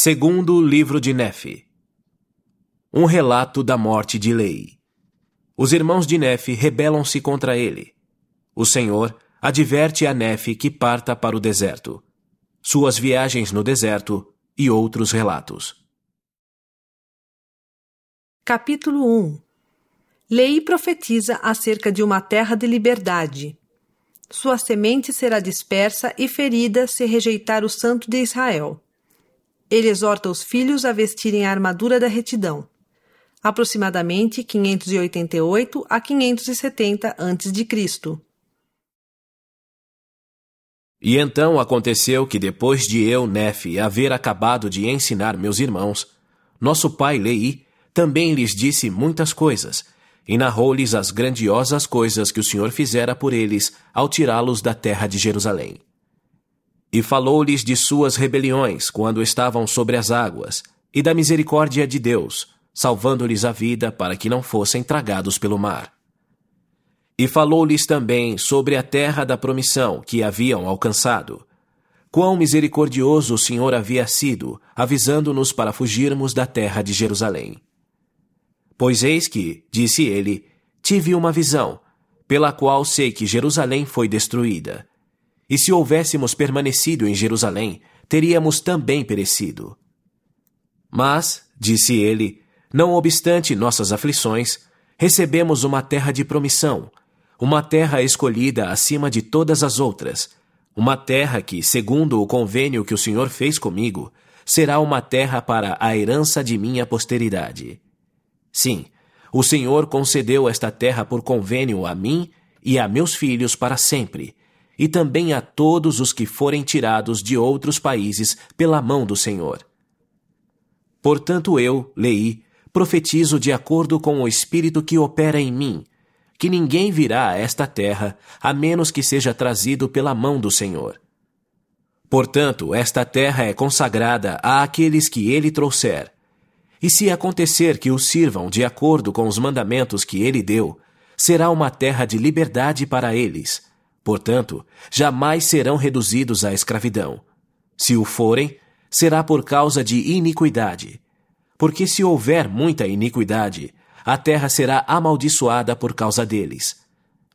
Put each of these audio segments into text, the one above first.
Segundo livro de Nefe. Um relato da morte de Lei. Os irmãos de Nefe rebelam-se contra ele. O Senhor adverte a Nefe que parta para o deserto. Suas viagens no deserto e outros relatos. Capítulo 1 Lei profetiza acerca de uma terra de liberdade. Sua semente será dispersa e ferida se rejeitar o Santo de Israel. Ele exorta os filhos a vestirem a armadura da retidão. Aproximadamente 588 a 570 a.C. E então aconteceu que depois de eu, Nefe, haver acabado de ensinar meus irmãos, nosso pai Lei também lhes disse muitas coisas, e narrou-lhes as grandiosas coisas que o Senhor fizera por eles ao tirá-los da terra de Jerusalém. E falou-lhes de suas rebeliões quando estavam sobre as águas, e da misericórdia de Deus, salvando-lhes a vida para que não fossem tragados pelo mar. E falou-lhes também sobre a terra da promissão que haviam alcançado. Quão misericordioso o Senhor havia sido, avisando-nos para fugirmos da terra de Jerusalém. Pois eis que, disse ele, tive uma visão, pela qual sei que Jerusalém foi destruída. E se houvéssemos permanecido em Jerusalém, teríamos também perecido. Mas, disse ele, não obstante nossas aflições, recebemos uma terra de promissão, uma terra escolhida acima de todas as outras, uma terra que, segundo o convênio que o Senhor fez comigo, será uma terra para a herança de minha posteridade. Sim, o Senhor concedeu esta terra por convênio a mim e a meus filhos para sempre, e também a todos os que forem tirados de outros países pela mão do Senhor. Portanto, eu, Lei, profetizo de acordo com o Espírito que opera em mim, que ninguém virá a esta terra a menos que seja trazido pela mão do Senhor. Portanto, esta terra é consagrada àqueles que ele trouxer, e se acontecer que o sirvam de acordo com os mandamentos que ele deu, será uma terra de liberdade para eles. Portanto, jamais serão reduzidos à escravidão. Se o forem, será por causa de iniquidade. Porque se houver muita iniquidade, a terra será amaldiçoada por causa deles.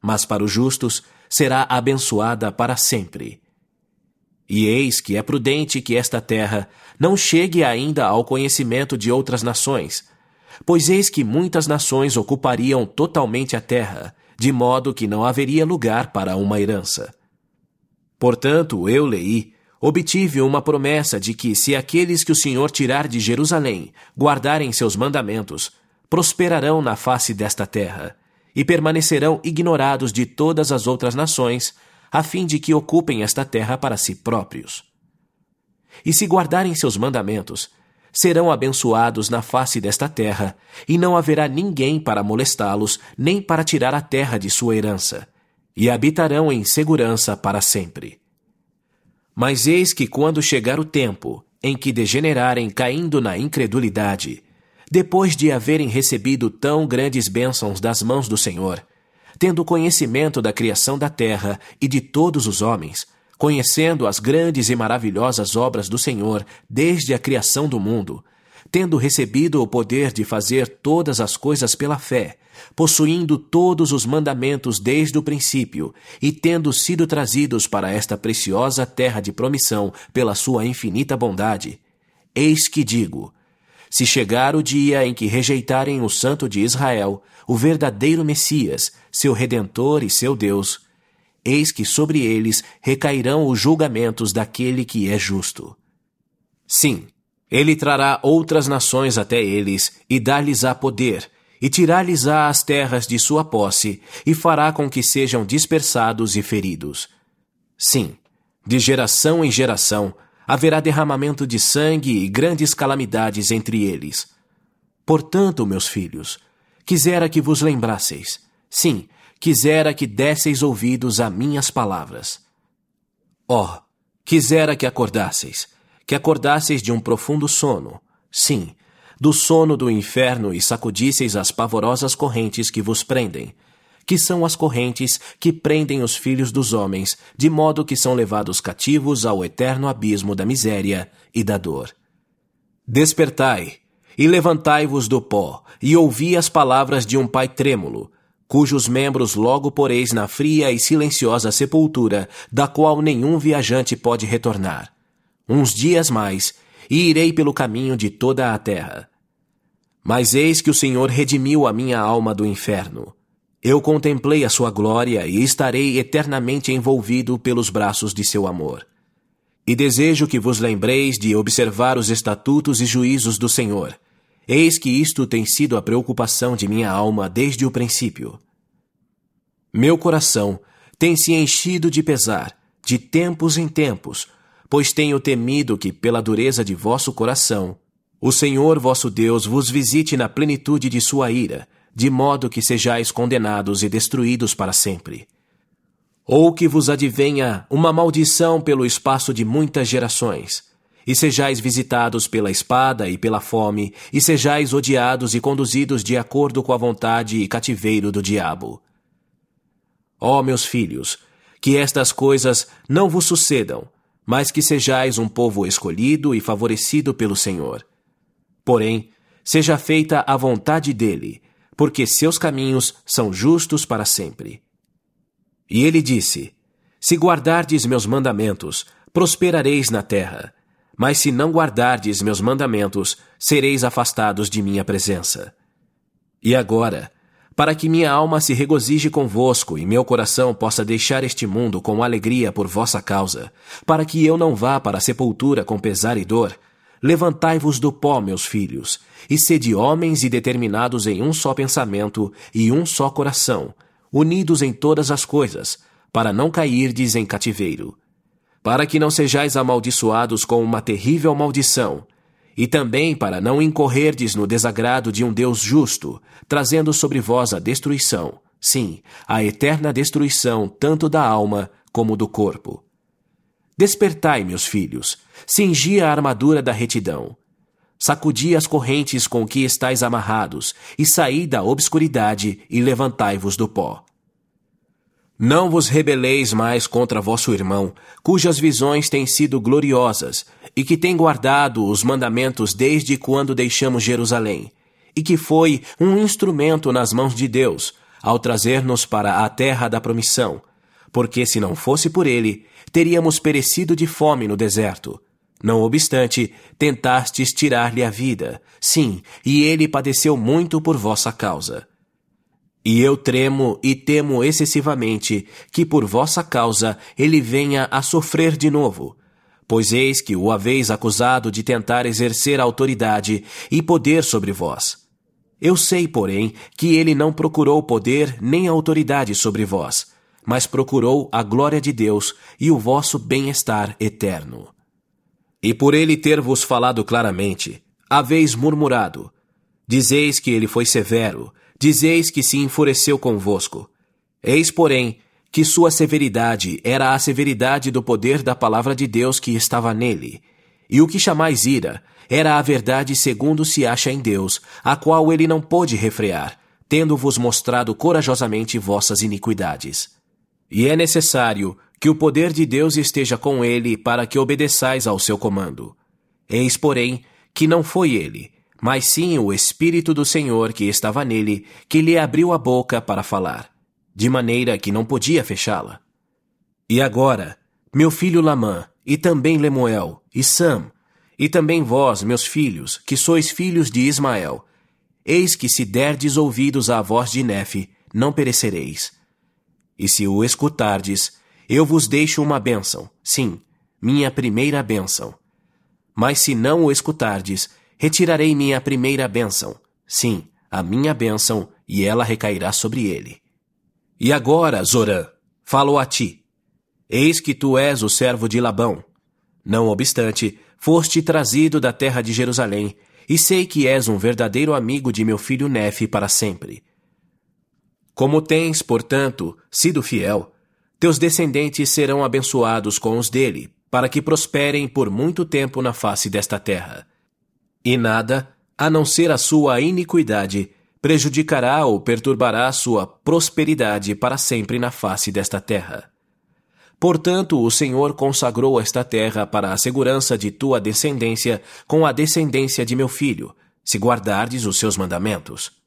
Mas para os justos será abençoada para sempre. E eis que é prudente que esta terra não chegue ainda ao conhecimento de outras nações, pois eis que muitas nações ocupariam totalmente a terra, de modo que não haveria lugar para uma herança. Portanto, eu, Lei, obtive uma promessa de que, se aqueles que o Senhor tirar de Jerusalém guardarem seus mandamentos, prosperarão na face desta terra, e permanecerão ignorados de todas as outras nações, a fim de que ocupem esta terra para si próprios. E se guardarem seus mandamentos, serão abençoados na face desta terra, e não haverá ninguém para molestá-los, nem para tirar a terra de sua herança, e habitarão em segurança para sempre. Mas eis que quando chegar o tempo em que degenerarem caindo na incredulidade, depois de haverem recebido tão grandes bênçãos das mãos do Senhor, tendo conhecimento da criação da terra e de todos os homens, conhecendo as grandes e maravilhosas obras do Senhor desde a criação do mundo, tendo recebido o poder de fazer todas as coisas pela fé, possuindo todos os mandamentos desde o princípio, e tendo sido trazidos para esta preciosa terra de promissão pela sua infinita bondade, eis que digo: se chegar o dia em que rejeitarem o Santo de Israel, o verdadeiro Messias, seu Redentor e seu Deus, eis que sobre eles recairão os julgamentos daquele que é justo. Sim, ele trará outras nações até eles e dar-lhes-á poder, e tirar-lhes-á as terras de sua posse, e fará com que sejam dispersados e feridos. Sim, de geração em geração haverá derramamento de sangue e grandes calamidades entre eles. Portanto, meus filhos, quisera que vos lembrasseis, sim, quisera que desseis ouvidos a minhas palavras. Ó, oh, quisera que acordasseis, que acordasseis de um profundo sono, sim, do sono do inferno e sacudisseis as pavorosas correntes que vos prendem, que são as correntes que prendem os filhos dos homens, de modo que são levados cativos ao eterno abismo da miséria e da dor. Despertai, e levantai-vos do pó, e ouvi as palavras de um pai trêmulo, cujos membros logo poreis na fria e silenciosa sepultura, da qual nenhum viajante pode retornar. Uns dias mais, e irei pelo caminho de toda a terra. Mas eis que o Senhor redimiu a minha alma do inferno. Eu contemplei a sua glória e estarei eternamente envolvido pelos braços de seu amor. E desejo que vos lembreis de observar os estatutos e juízos do Senhor. Eis que isto tem sido a preocupação de minha alma desde o princípio. Meu coração tem se enchido de pesar, de tempos em tempos, pois tenho temido que, pela dureza de vosso coração, o Senhor vosso Deus vos visite na plenitude de sua ira, de modo que sejais condenados e destruídos para sempre. Ou que vos advenha uma maldição pelo espaço de muitas gerações, e sejais visitados pela espada e pela fome, e sejais odiados e conduzidos de acordo com a vontade e cativeiro do diabo. Ó meus filhos, que estas coisas não vos sucedam, mas que sejais um povo escolhido e favorecido pelo Senhor. Porém, seja feita a vontade dele, porque seus caminhos são justos para sempre. E ele disse: Se guardardes meus mandamentos, prosperareis na terra. Mas se não guardardes meus mandamentos, sereis afastados de minha presença. E agora, para que minha alma se regozije convosco e meu coração possa deixar este mundo com alegria por vossa causa, para que eu não vá para a sepultura com pesar e dor, levantai-vos do pó, meus filhos, e sede homens e determinados em um só pensamento e um só coração, unidos em todas as coisas, para não cairdes em cativeiro. Para que não sejais amaldiçoados com uma terrível maldição, e também para não incorrerdes no desagrado de um Deus justo, trazendo sobre vós a destruição, sim, a eterna destruição tanto da alma como do corpo. Despertai, meus filhos, cingi a armadura da retidão. Sacudi as correntes com que estáis amarrados, e saí da obscuridade e levantai-vos do pó. Não vos rebeleis mais contra vosso irmão, cujas visões têm sido gloriosas, e que tem guardado os mandamentos desde quando deixamos Jerusalém, e que foi um instrumento nas mãos de Deus, ao trazer-nos para a terra da promissão, porque se não fosse por ele, teríamos perecido de fome no deserto. Não obstante, tentastes tirar-lhe a vida, sim, e ele padeceu muito por vossa causa. E eu tremo e temo excessivamente que por vossa causa ele venha a sofrer de novo. Pois eis que o haveis acusado de tentar exercer autoridade e poder sobre vós. Eu sei, porém, que ele não procurou poder nem autoridade sobre vós, mas procurou a glória de Deus e o vosso bem-estar eterno. E por ele ter vos falado claramente, haveis murmurado. Dizeis que ele foi severo, Dizeis que se enfureceu convosco. Eis, porém, que sua severidade era a severidade do poder da palavra de Deus que estava nele. E o que chamais ira era a verdade segundo se acha em Deus, a qual ele não pôde refrear, tendo-vos mostrado corajosamente vossas iniquidades. E é necessário que o poder de Deus esteja com ele para que obedeçais ao seu comando. Eis, porém, que não foi ele, mas sim o Espírito do Senhor que estava nele, que lhe abriu a boca para falar, de maneira que não podia fechá-la. E agora, meu filho Lamã, e também Lemuel, e Sam, e também vós, meus filhos, que sois filhos de Ismael, eis que se derdes ouvidos à voz de Nefe, não perecereis. E se o escutardes, eu vos deixo uma bênção, sim, minha primeira bênção. Mas se não o escutardes, retirarei minha primeira bênção, sim, a minha bênção, e ela recairá sobre ele. E agora, Zorã, falo a ti. Eis que tu és o servo de Labão. Não obstante, foste trazido da terra de Jerusalém, e sei que és um verdadeiro amigo de meu filho Nefe para sempre. Como tens, portanto, sido fiel, teus descendentes serão abençoados com os dele, para que prosperem por muito tempo na face desta terra. E nada, a não ser a sua iniquidade, prejudicará ou perturbará sua prosperidade para sempre na face desta terra. Portanto, o Senhor consagrou esta terra para a segurança de tua descendência com a descendência de meu filho, se guardardes os seus mandamentos.